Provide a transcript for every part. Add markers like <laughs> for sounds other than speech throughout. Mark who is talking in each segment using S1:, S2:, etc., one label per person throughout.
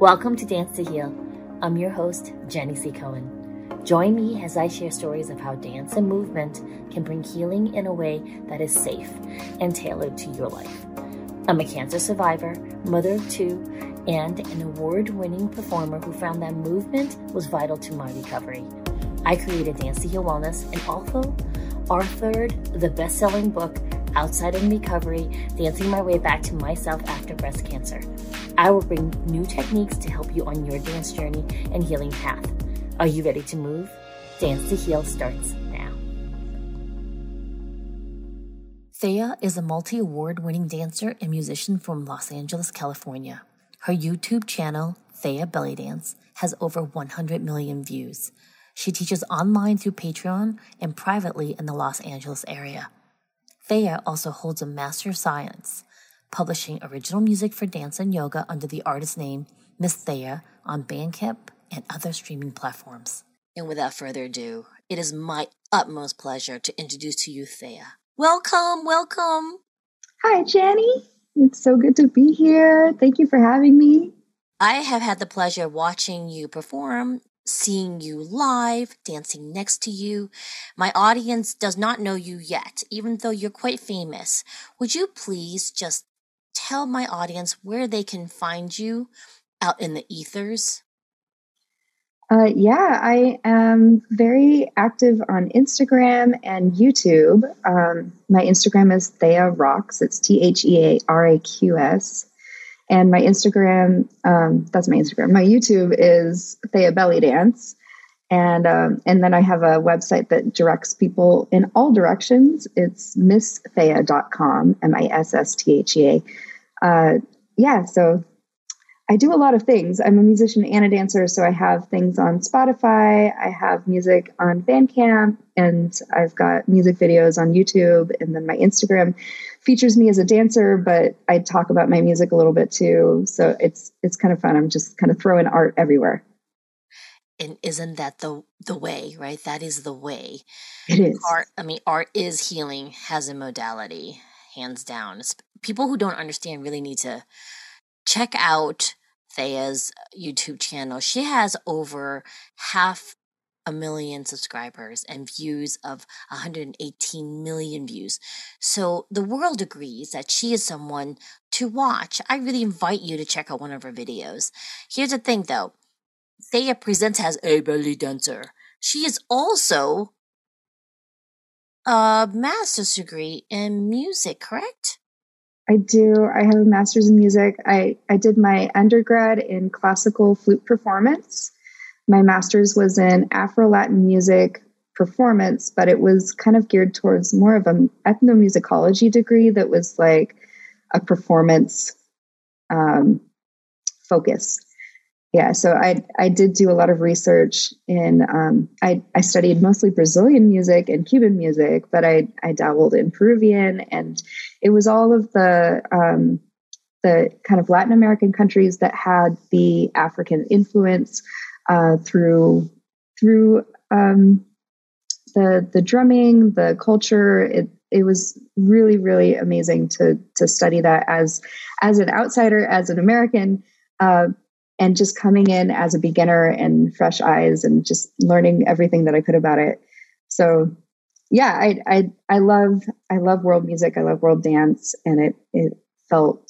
S1: Welcome to Dance to Heal. I'm your host, Jenny C. Cohen. Join me as I share stories of how dance and movement can bring healing in a way that is safe and tailored to your life. I'm a cancer survivor, mother of two, and an award winning performer who found that movement was vital to my recovery. I created Dance to Heal Wellness and also authored the best selling book, Outside in Recovery Dancing My Way Back to Myself After Breast Cancer. I will bring new techniques to help you on your dance journey and healing path. Are you ready to move? Dance to Heal starts now. Thea is a multi award winning dancer and musician from Los Angeles, California. Her YouTube channel, Thea Belly Dance, has over 100 million views. She teaches online through Patreon and privately in the Los Angeles area. Thea also holds a Master of Science, publishing original music for dance and yoga under the artist name Miss Thea on Bandcamp and other streaming platforms. And without further ado, it is my utmost pleasure to introduce to you Thea. Welcome, welcome.
S2: Hi, Jenny. It's so good to be here. Thank you for having me.
S1: I have had the pleasure of watching you perform seeing you live, dancing next to you. My audience does not know you yet, even though you're quite famous. Would you please just tell my audience where they can find you out in the ethers?
S2: Uh, yeah, I am very active on Instagram and YouTube. Um, my Instagram is Thea Raqs. It's T H E A R A Q S. And my Instagram, um, that's my Instagram. My YouTube is Thea Belly Dance. And um, and then I have a website that directs people in all directions. It's missthea.com, M I S S T H E A. Uh, yeah, so I do a lot of things. I'm a musician and a dancer, so I have things on Spotify. I have music on Bandcamp, and I've got music videos on YouTube. And then my Instagram features me as a dancer, but I talk about my music a little bit too. So it's it's kind of fun. I'm just kind of throwing art everywhere.
S1: And isn't that the the way, right? That is the way.
S2: It is.
S1: Art. I mean, art is healing. Has a modality, hands down. People who don't understand really need to check out Thea's uh, YouTube channel. She has over half a million subscribers and views of 118 million views. So the world agrees that she is someone to watch. I really invite you to check out one of her videos. Here's the thing though. Thea presents as a belly dancer. She is also a master's degree in music, correct?
S2: I do. I have a master's in music. I, I did my undergrad in classical flute performance. My master's was in Afro Latin music performance, but it was kind of geared towards more of an ethnomusicology degree that was like a performance um, focus yeah so i i did do a lot of research in um, i i studied mostly brazilian music and cuban music but i i dabbled in peruvian and it was all of the um, the kind of latin american countries that had the african influence uh, through through um, the the drumming the culture. It it was really really amazing to to study that as as an outsider as an american uh, and just coming in as a beginner and fresh eyes and just learning everything that I could about it. So yeah, I I I love I love world music. I love world dance, and it it felt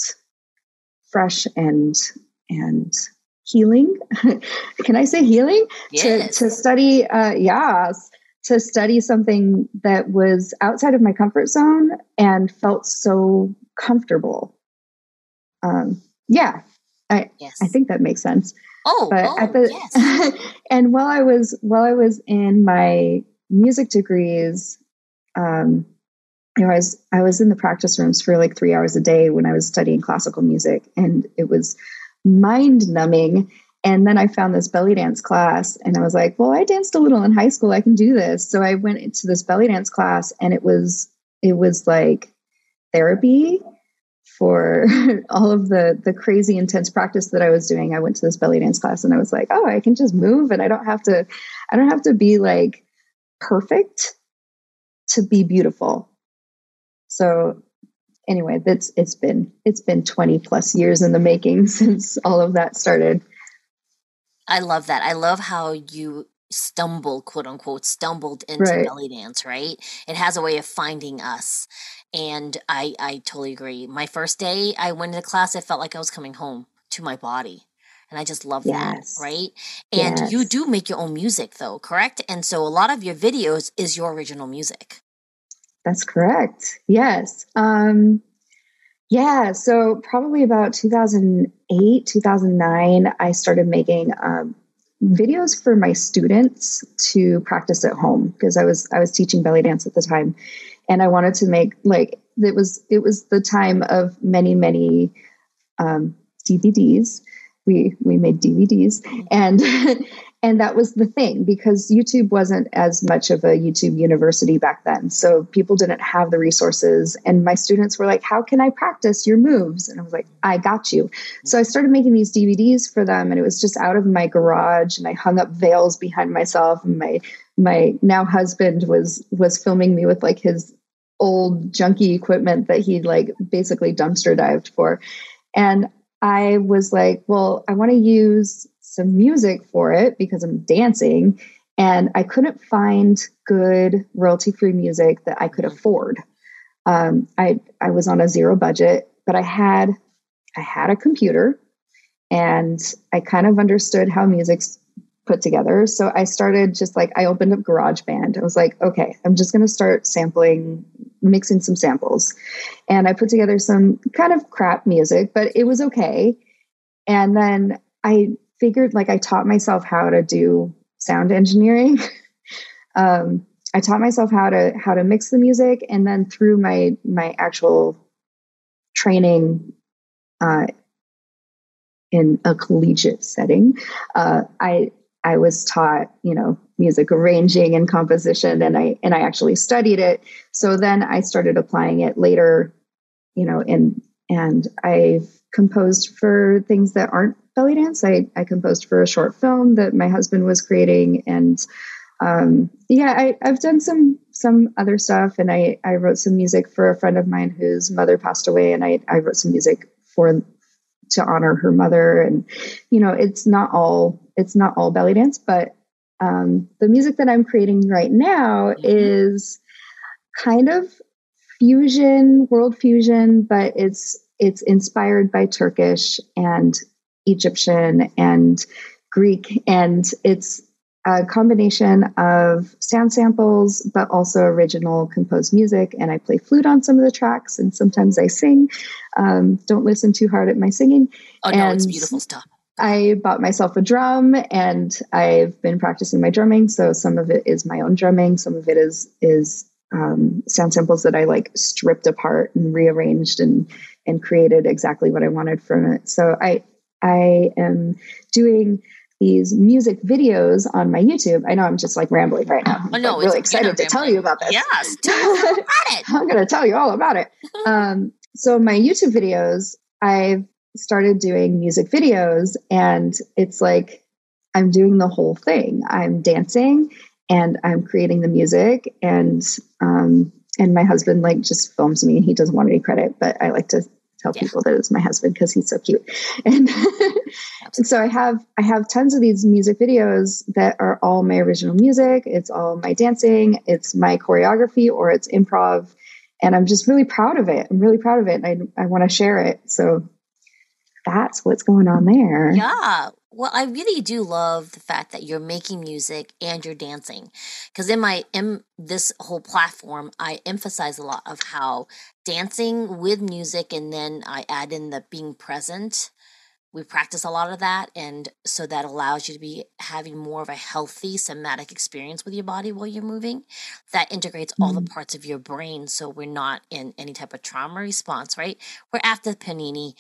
S2: fresh and and healing. <laughs> Can I say healing?
S1: Yes.
S2: To to study, uh, yes, to study something that was outside of my comfort zone and felt so comfortable. Um, yeah, I yes. I think that makes sense.
S1: Oh, but oh, at the yes. <laughs>
S2: and while I was while I was in my music degrees, um, you know, I was I was in the practice rooms for like three hours a day when I was studying classical music, and it was mind numbing. And then I found this belly dance class, and I was like, "Well, I danced a little in high school. I can do this." So I went into this belly dance class, and it was it was like therapy for <laughs> all of the the crazy intense practice that I was doing, I went to this belly dance class and I was like, oh, I can just move and I don't have to I don't have to be like perfect to be beautiful. So anyway, that's it's been it's been 20 plus years in the making <laughs> since all of that started.
S1: I love that. I love how you stumbled, quote unquote, stumbled into right. belly dance, right? It has a way of finding us. And I, I totally agree. My first day I went into class, I felt like I was coming home to my body. And I just love yes. that, right? And yes. you do make your own music though, correct? And so a lot of your videos is your original music.
S2: That's correct. Yes. Um yeah, so probably about 2008, 2009, I started making um, videos for my students to practice at home because I was I was teaching belly dance at the time, and I wanted to make like it was it was the time of many many um, DVDs. We we made DVDs and <laughs> and that was the thing because YouTube wasn't as much of a YouTube university back then. So people didn't have the resources. And my students were like, How can I practice your moves? And I was like, I got you. So I started making these DVDs for them. And it was just out of my garage. And I hung up veils behind myself. And my my now husband was was filming me with like his old junky equipment that he'd like basically dumpster dived for. And I was like, well, I want to use some music for it because I'm dancing. And I couldn't find good royalty free music that I could afford. Um, I, I was on a zero budget, but I had, I had a computer and I kind of understood how music's put together. So I started just like, I opened up GarageBand. I was like, okay, I'm just going to start sampling, mixing some samples. And I put together some kind of crap music, but it was okay. And then I figured like I taught myself how to do sound engineering. <laughs> um, I taught myself how to how to mix the music, and then through my my actual training uh, in a collegiate setting, uh, I I was taught you know music arranging and composition, and I and I actually studied it. So then I started applying it later, you know, in and I've composed for things that aren't belly dance. I, I composed for a short film that my husband was creating, and um, yeah, I, I've done some some other stuff, and I I wrote some music for a friend of mine whose mother passed away, and I I wrote some music for to honor her mother, and you know, it's not all it's not all belly dance, but um, the music that I'm creating right now mm-hmm. is kind of fusion, world fusion, but it's it's inspired by Turkish and Egyptian and Greek, and it's a combination of sound samples, but also original composed music. And I play flute on some of the tracks, and sometimes I sing. Um, don't listen too hard at my singing.
S1: Oh no, it's beautiful stuff.
S2: I bought myself a drum, and I've been practicing my drumming. So some of it is my own drumming, some of it is is um, sound samples that I like stripped apart and rearranged and and created exactly what I wanted from it. So I I am doing these music videos on my YouTube. I know I'm just like rambling right now. I'm oh, no, really excited to tell you about this.
S1: Yes, <laughs> tell about it.
S2: I'm going to tell you all about it. <laughs> um, so my YouTube videos, I've started doing music videos, and it's like I'm doing the whole thing. I'm dancing and I'm creating the music, and um, and my husband like just films me. And he doesn't want any credit, but I like to tell yeah. people that it's my husband because he's so cute. <laughs> And, and so I have I have tons of these music videos that are all my original music. It's all my dancing, it's my choreography or it's improv. And I'm just really proud of it. I'm really proud of it. And I I want to share it. So that's what's going on there.
S1: Yeah. Well, I really do love the fact that you're making music and you're dancing. Because in my in this whole platform, I emphasize a lot of how dancing with music and then I add in the being present. We practice a lot of that and so that allows you to be having more of a healthy somatic experience with your body while you're moving. That integrates mm-hmm. all the mm-hmm. parts of your brain so we're not in any type of trauma response, right? We're after the panini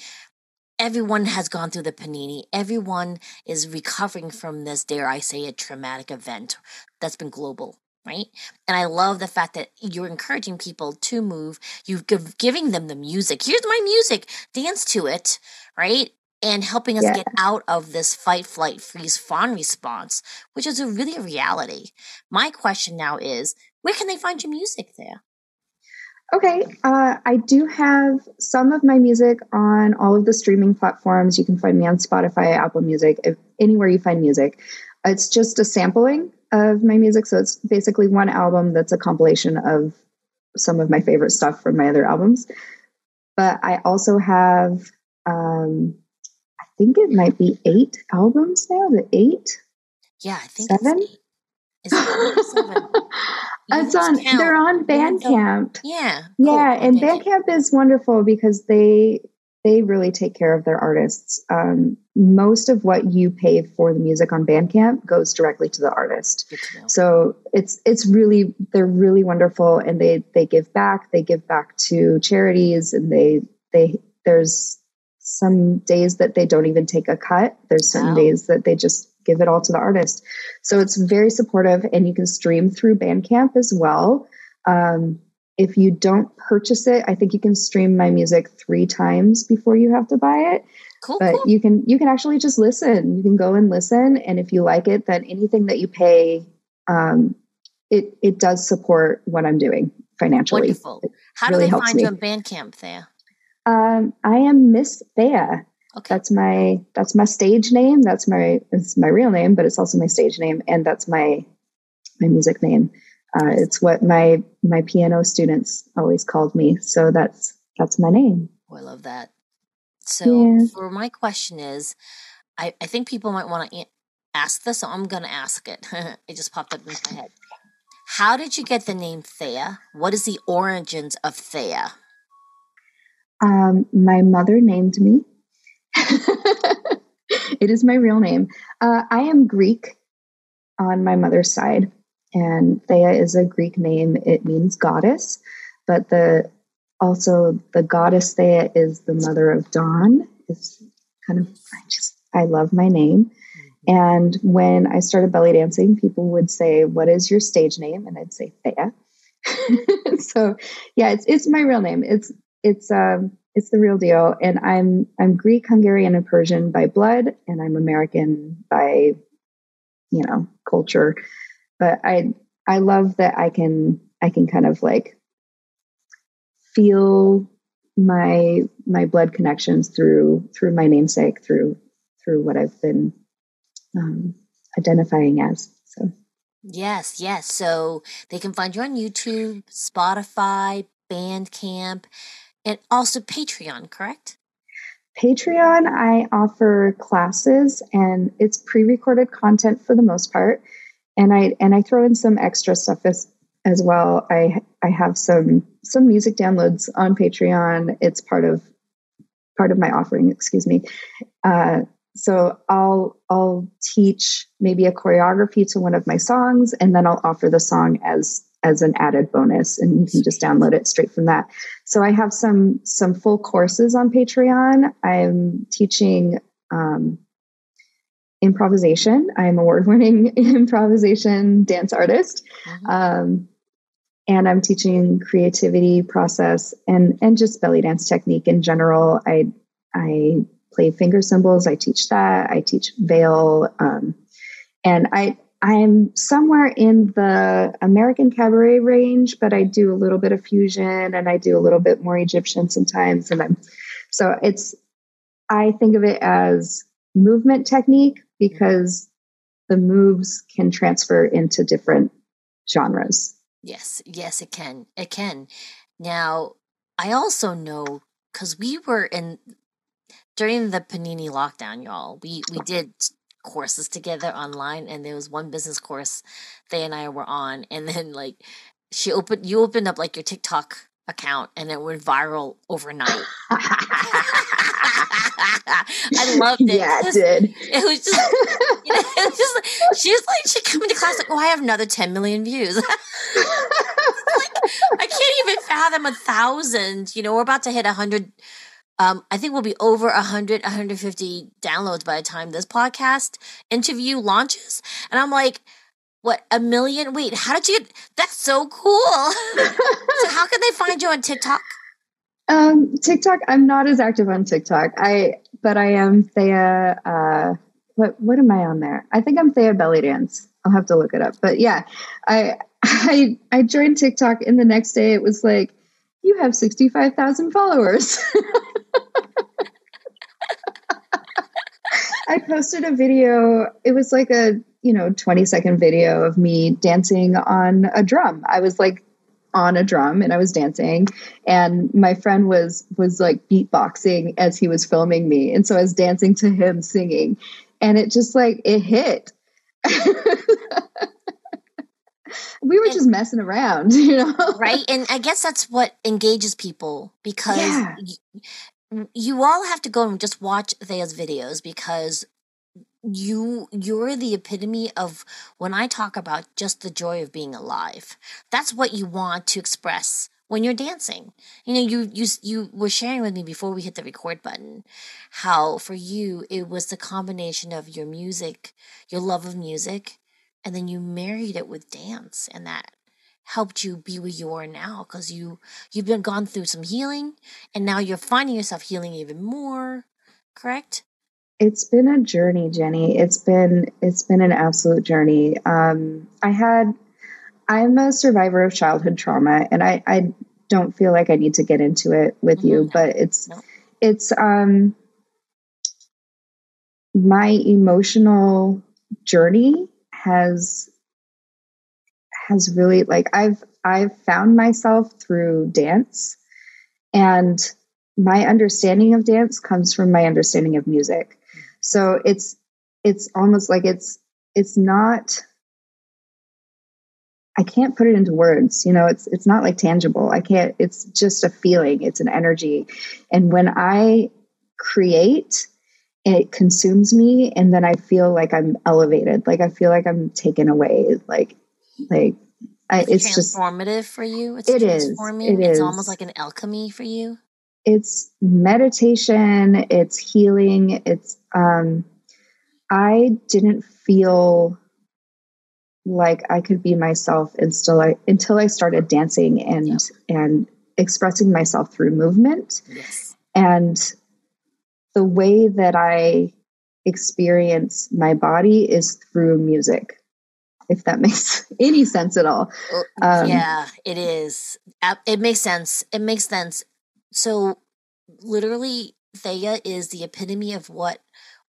S1: everyone has gone through the panini. Everyone is recovering from this, dare I say, a traumatic event that's been global, right? And I love the fact that you're encouraging people to move. You're giving them the music. Here's my music. Dance to it, right? And helping us yeah. get out of this fight, flight, freeze, fawn response, which is a really a reality. My question now is, where can they find your music there?
S2: Okay, uh, I do have some of my music on all of the streaming platforms. You can find me on Spotify, Apple Music, if, anywhere you find music. It's just a sampling of my music, so it's basically one album that's a compilation of some of my favorite stuff from my other albums. But I also have, um, I think it might be eight albums now. The eight?
S1: Yeah, I think
S2: seven.
S1: It's, it's seven. <laughs>
S2: it's on. Count. They're on Bandcamp.
S1: Yeah.
S2: Yeah, cool. and Bandcamp is wonderful because they they really take care of their artists. Um, most of what you pay for the music on Bandcamp goes directly to the artist. So it's it's really they're really wonderful, and they they give back. They give back to charities, and they they there's some days that they don't even take a cut. There's certain wow. days that they just give it all to the artist. So it's very supportive, and you can stream through Bandcamp as well. Um, if you don't purchase it, I think you can stream my music three times before you have to buy it.
S1: Cool,
S2: but
S1: cool.
S2: you can you can actually just listen. You can go and listen, and if you like it, then anything that you pay, um, it it does support what I'm doing financially.
S1: Wonderful. How do they find me. you on Bandcamp, Thea?
S2: Um, I am Miss Thea.
S1: Okay.
S2: That's my that's my stage name. That's my it's my real name, but it's also my stage name, and that's my my music name. Uh, it's what my my piano students always called me. So that's that's my name.
S1: Oh, I love that. So yeah. for my question is, I, I think people might want to ask this, so I'm going to ask it. <laughs> it just popped up in my head. How did you get the name Thea? What is the origins of Thea?
S2: Um, my mother named me. <laughs> it is my real name. Uh, I am Greek on my mother's side, and Thea is a Greek name. It means goddess, but the also the goddess Thea is the mother of dawn. It's kind of I just I love my name. Mm-hmm. And when I started belly dancing, people would say, "What is your stage name?" And I'd say Thea. <laughs> so, yeah, it's it's my real name. It's it's um it's the real deal. And I'm I'm Greek, Hungarian, and Persian by blood, and I'm American by you know culture. But I I love that I can I can kind of like feel my my blood connections through through my namesake through through what I've been um, identifying as. So
S1: yes, yes. So they can find you on YouTube, Spotify, Bandcamp and also Patreon, correct?
S2: Patreon, I offer classes and it's pre-recorded content for the most part. And I and I throw in some extra stuff as as well. I I have some some music downloads on Patreon. It's part of part of my offering, excuse me. Uh, so I'll I'll teach maybe a choreography to one of my songs and then I'll offer the song as as an added bonus and you can just download it straight from that. So i have some some full courses on patreon. I'm teaching um, improvisation. I'm award-winning <laughs> improvisation dance artist. Mm-hmm. um, and i'm teaching creativity process and and just belly dance technique in general. I i play finger cymbals. I teach that. I teach veil um, and i I'm somewhere in the American cabaret range, but I do a little bit of fusion and I do a little bit more Egyptian sometimes. And I'm so it's I think of it as movement technique because the moves can transfer into different genres.
S1: Yes, yes, it can. It can. Now, I also know because we were in during the Panini lockdown, y'all. We we did courses together online and there was one business course Thea and I were on <laughs> and then like she opened you opened up like your TikTok account and it went viral overnight. <laughs> I loved it.
S2: Yeah, it, was, did.
S1: It was just, you know, <laughs> it was just she's like, she come into class like, oh, I have another 10 million views. like, I can't even fathom a thousand. You know, we're about to hit a hundred um, I think we'll be over 100, 150 downloads by the time this podcast interview launches. And I'm like, what, a million? Wait, how did you get that's so cool. so how can they find you on TikTok?
S2: Um, TikTok, I'm not as active on TikTok. I but I am Thea uh what what am I on there? I think I'm Thea Belly Dance. I'll have to look it up. But yeah, I <laughs> I I joined TikTok and the next day it was like You have 65,000 followers. <laughs> I posted a video. It was like a, you know, 20 second video of me dancing on a drum. I was like on a drum and I was dancing and my friend was was like beatboxing as he was filming me and so I was dancing to him singing and it just like it hit <laughs> we were and, just messing around <laughs> you know
S1: right and I guess that's what engages people because yeah. You, all have to go and just watch Thea's videos because you you're the epitome of when I talk about just the joy of being alive. That's what you want to express when you're dancing. You know, you you you were sharing with me before we hit the record button how for you it was the combination of your music, your love of music, and then you married it with dance and that helped you be where you are now because you you've been gone through some healing and now you're finding yourself healing even more correct
S2: it's been a journey, Jenny. It's been it's been an absolute journey. Um, I had I'm a survivor of childhood trauma, and I I don't feel like I need to get into it with mm-hmm. you, but it's no. it's um my emotional journey has has really like I've I've found myself through dance and my understanding of dance comes from my understanding of music so it's it's almost like it's it's not I can't put it into words. You know, it's it's not like tangible. I can't it's just a feeling, it's an energy. And when I create, it consumes me and then I feel like I'm elevated. Like I feel like I'm taken away. Like like I, it's,
S1: it's transformative just, for you. It's
S2: it
S1: transforming.
S2: Is, it
S1: it's
S2: is.
S1: almost like an alchemy for you
S2: it's meditation, it's healing, it's um I didn't feel like I could be myself until I until I started dancing and yep. and expressing myself through movement.
S1: Yes.
S2: And the way that I experience my body is through music. If that makes <laughs> any sense at all.
S1: Um, yeah, it is. It makes sense. It makes sense. So, literally, Thea is the epitome of what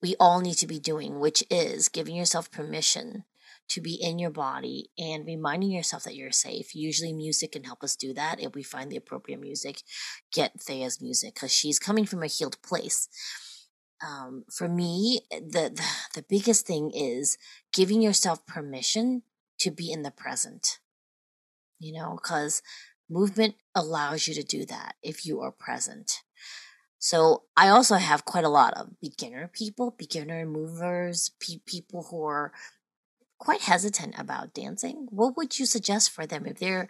S1: we all need to be doing, which is giving yourself permission to be in your body and reminding yourself that you're safe. Usually, music can help us do that. If we find the appropriate music, get Thea's music because she's coming from a healed place. Um, for me, the, the <sighs> the biggest thing is giving yourself permission to be in the present. You know, because Movement allows you to do that if you are present. So I also have quite a lot of beginner people, beginner movers, pe- people who are quite hesitant about dancing. What would you suggest for them if they're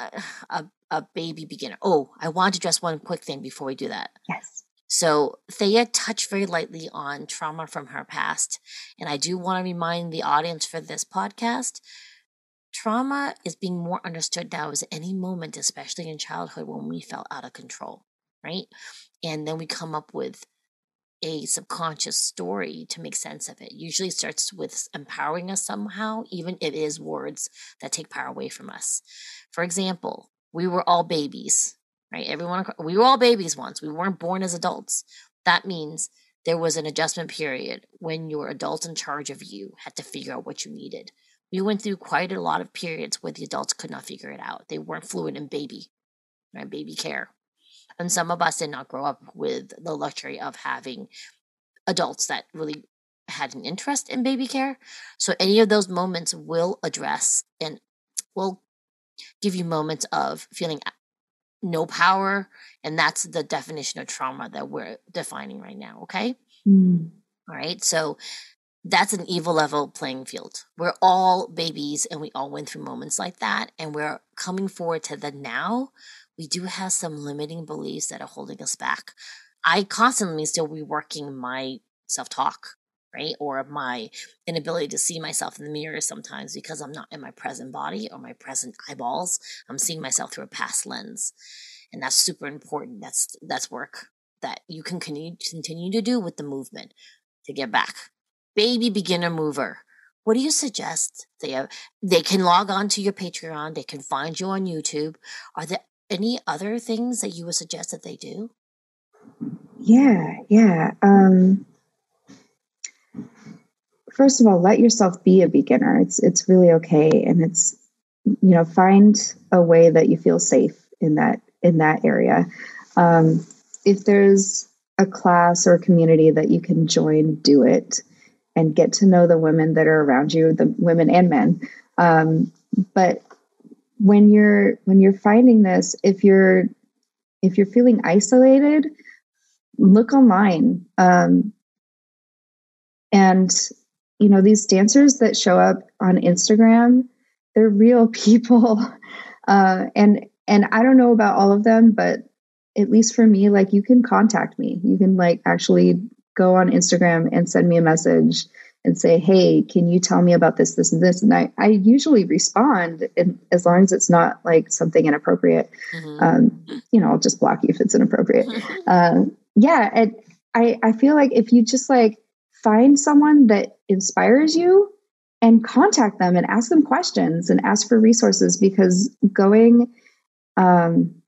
S1: a, <sighs> a, a baby beginner? Oh, I want to address one quick thing before we do that.
S2: Yes.
S1: So Thea touched very lightly on trauma from her past. And I do want to remind the audience for this podcast Trauma is being more understood now as any moment, especially in childhood when we felt out of control, right? And then we come up with a subconscious story to make sense of it. Usually starts with empowering us somehow, even if it is words that take power away from us. For example, we were all babies, right? Everyone, we were all babies once. We weren't born as adults. That means there was an adjustment period when your adult in charge of you had to figure out what you needed we went through quite a lot of periods where the adults could not figure it out. They weren't fluent in baby, right? Baby care. And some of us did not grow up with the luxury of having adults that really had an interest in baby care. So any of those moments will address and will give you moments of feeling no power. And that's the definition of trauma that we're defining right now. Okay. Mm. All right. So that's an evil level playing field. We're all babies and we all went through moments like that. And we're coming forward to the now. We do have some limiting beliefs that are holding us back. I constantly still reworking my self talk, right? Or my inability to see myself in the mirror sometimes because I'm not in my present body or my present eyeballs. I'm seeing myself through a past lens. And that's super important. That's, that's work that you can continue, to do with the movement to get back baby beginner mover. What do you suggest? They have, they can log on to your Patreon. They can find you on YouTube. Are there
S3: any other things that you would suggest that they do?
S2: Yeah, yeah. Um, first of all, let yourself be a beginner. It's it's really okay, and it's you know find a way that you feel safe in that in that area. Um, if there's a class or a community that you can join, do it and get to know the women that are around you, the women and men. Um, but when you're when you're finding this, if you're if you're feeling isolated, look online. Um, and you know these dancers that show up on Instagram, they're real <laughs> people. Uh, and and I don't know about all of them, but at least for me, like you can contact me. You can like actually go on Instagram and send me a message and say, Hey, can you tell me about this, this, and this? And I, I usually respond and as long as it's not like something inappropriate. Mm-hmm. Um, you know, I'll just block you if it's inappropriate. <laughs> uh, yeah. And I, I feel like if you just like find someone that inspires you and contact them and ask them questions and ask for resources because going um,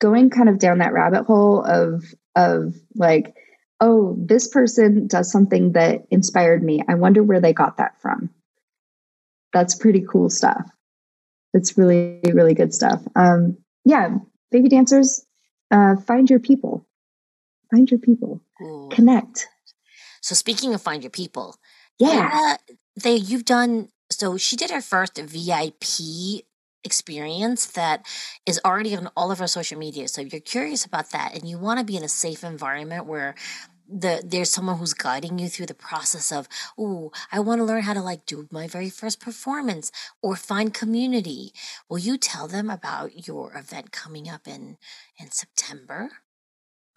S2: going kind of down that rabbit hole of of like oh this person does something that inspired me. I wonder where they got that from. That's pretty cool stuff. It's really really good stuff. Um yeah baby dancers uh find your people. Find your people. Ooh. connect
S3: so speaking of find your people
S2: yeah
S3: they you've done so she did her first vip experience that is already on all of our social media. So if you're curious about that and you want to be in a safe environment where the there's someone who's guiding you through the process of oh i want to learn how to like do my very first performance or find community will you tell them about your event coming up in in september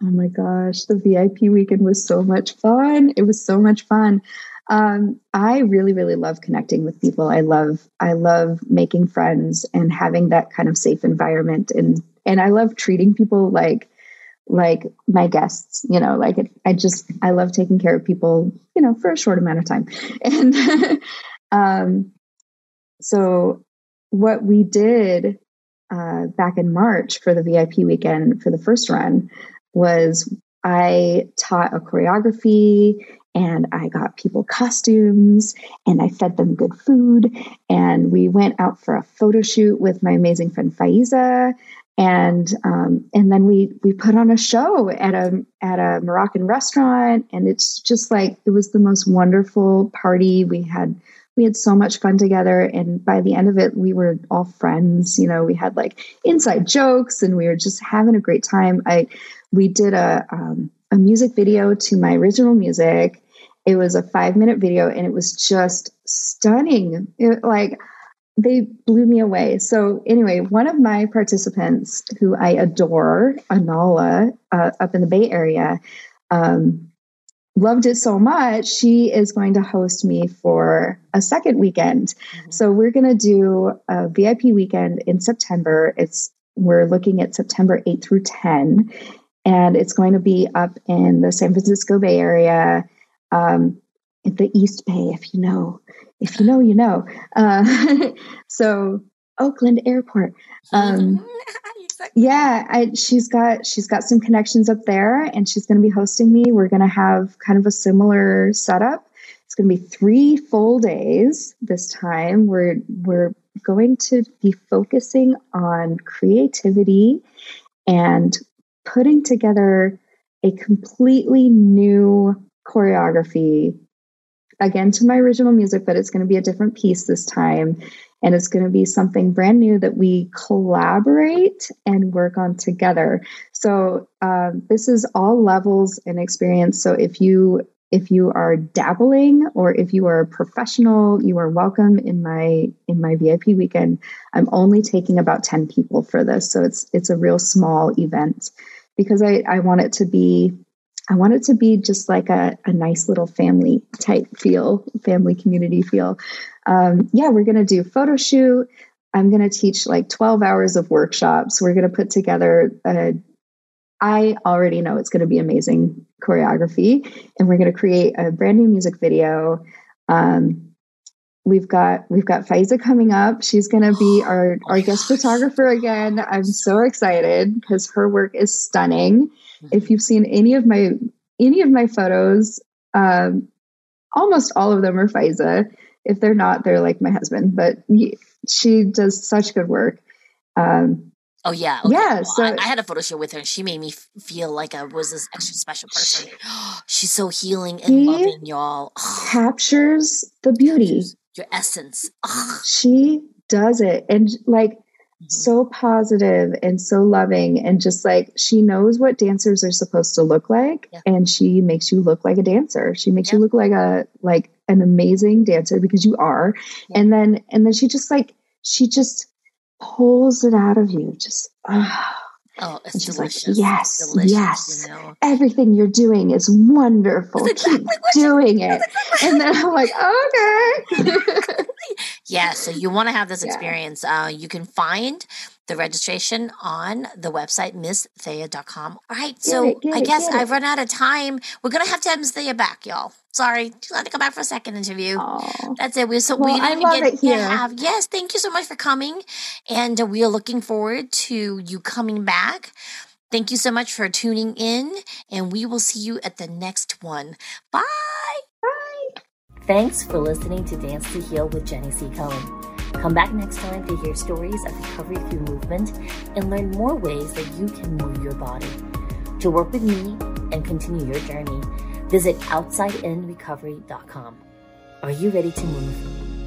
S2: oh my gosh the vip weekend was so much fun it was so much fun um, I really, really love connecting with people. I love, I love making friends and having that kind of safe environment, and and I love treating people like like my guests. You know, like it, I just I love taking care of people. You know, for a short amount of time, <laughs> and <laughs> um, so what we did uh, back in March for the VIP weekend for the first run was I taught a choreography and I got people costumes and I fed them good food. And we went out for a photo shoot with my amazing friend Faiza. And um, and then we we put on a show at a at a Moroccan restaurant, and it's just like it was the most wonderful party. We had we had so much fun together, and by the end of it, we were all friends. You know, we had like inside jokes, and we were just having a great time. I we did a um, a music video to my original music it was a five minute video and it was just stunning. It, like, they blew me away. So, anyway, one of my participants who I adore, Anala, uh, up in the Bay Area, um, loved it so much. She is going to host me for a second weekend. Mm-hmm. So, we're going to do a VIP weekend in September. It's we're looking at September 8 through 10, and it's going to be up in the San Francisco Bay Area um, the East Bay, if you know. If you know, you know. Uh, <laughs> so Oakland Airport. Um, <laughs> yeah, I, she's got she's got some connections up there, and she's going to be hosting me. We're going to have kind of a similar setup. It's going to be three full days this time. We're we're going to be focusing on creativity and putting together a completely new choreography again to my original music, but it's going to be a different piece this time. And it's going to be something brand new that we collaborate and work on together. So um, this is all levels and experience. So if you if you are dabbling or if you are a professional, you are welcome in my in my VIP weekend. I'm only taking about 10 people for this. So it's it's a real small event because I, I want it to be I want it to be just like a, a nice little family type feel, family community feel. Um, yeah, we're to do photo shoot. I'm to teach like 12 hours of workshops. We're to put together a, I already know it's going to be amazing choreography, and we're going to create a brand new music video. Um, we've got we've got Faiza coming up. She's going to be our
S1: Oh
S2: our
S1: my
S2: guest
S1: gosh.
S2: photographer again. I'm so excited because her work is stunning. If you've seen any of my any of my photos, um, almost all of them are Faiza. If they're not, they're like my husband. But she does such good work. Um,
S1: Oh yeah, okay.
S2: Yeah,
S1: Well,
S2: so-
S1: I, I had a photo shoot with her, and she made me f- feel like I was this extra special person. <gasps> She's so healing and loving, y'all. <sighs>
S2: captures the beauty.
S1: Your essence. Ugh.
S2: She does it, and like so positive and so loving and just like she knows what dancers are supposed to look like
S1: Yeah.
S2: and she makes you look like a dancer she makes you look like a like an amazing dancer because you are
S1: Yeah.
S2: and then and then she just like she just pulls it out of you just ah,
S1: Oh, it's
S2: she's like,
S1: delicious.
S2: "Yes,
S1: delicious,
S2: yes."
S1: You know?
S2: everything you're doing is wonderful keep
S1: exactly
S2: doing it and then i'm like okay <laughs>
S1: Yeah, so you want to have this <laughs>
S2: Yeah.
S1: experience. Uh, you can find the registration on the website, missthea.com. All right, so
S2: it, get
S1: I
S2: it,
S1: guess. I've run out of time. We're going to have to have Miss Thea back, y'all. Sorry, she's going to come back for a second interview.
S2: Aw.
S1: That's it. We so
S2: Well,
S1: we
S2: I
S1: didn't
S2: love
S1: even get
S2: it here.
S1: to have. Yes, thank you so much for coming, and uh, we are looking forward to you coming back. Thank you so much for tuning in, and we will see you at the next one. Bye. Bye.
S4: Thanks for listening to Dance to Heal with Jenny C. Cohen. Come back next time to hear stories of recovery through movement and learn more ways that you can move your body. To work with me and continue your journey, visit OutsideInRecovery.com. Are you ready to move?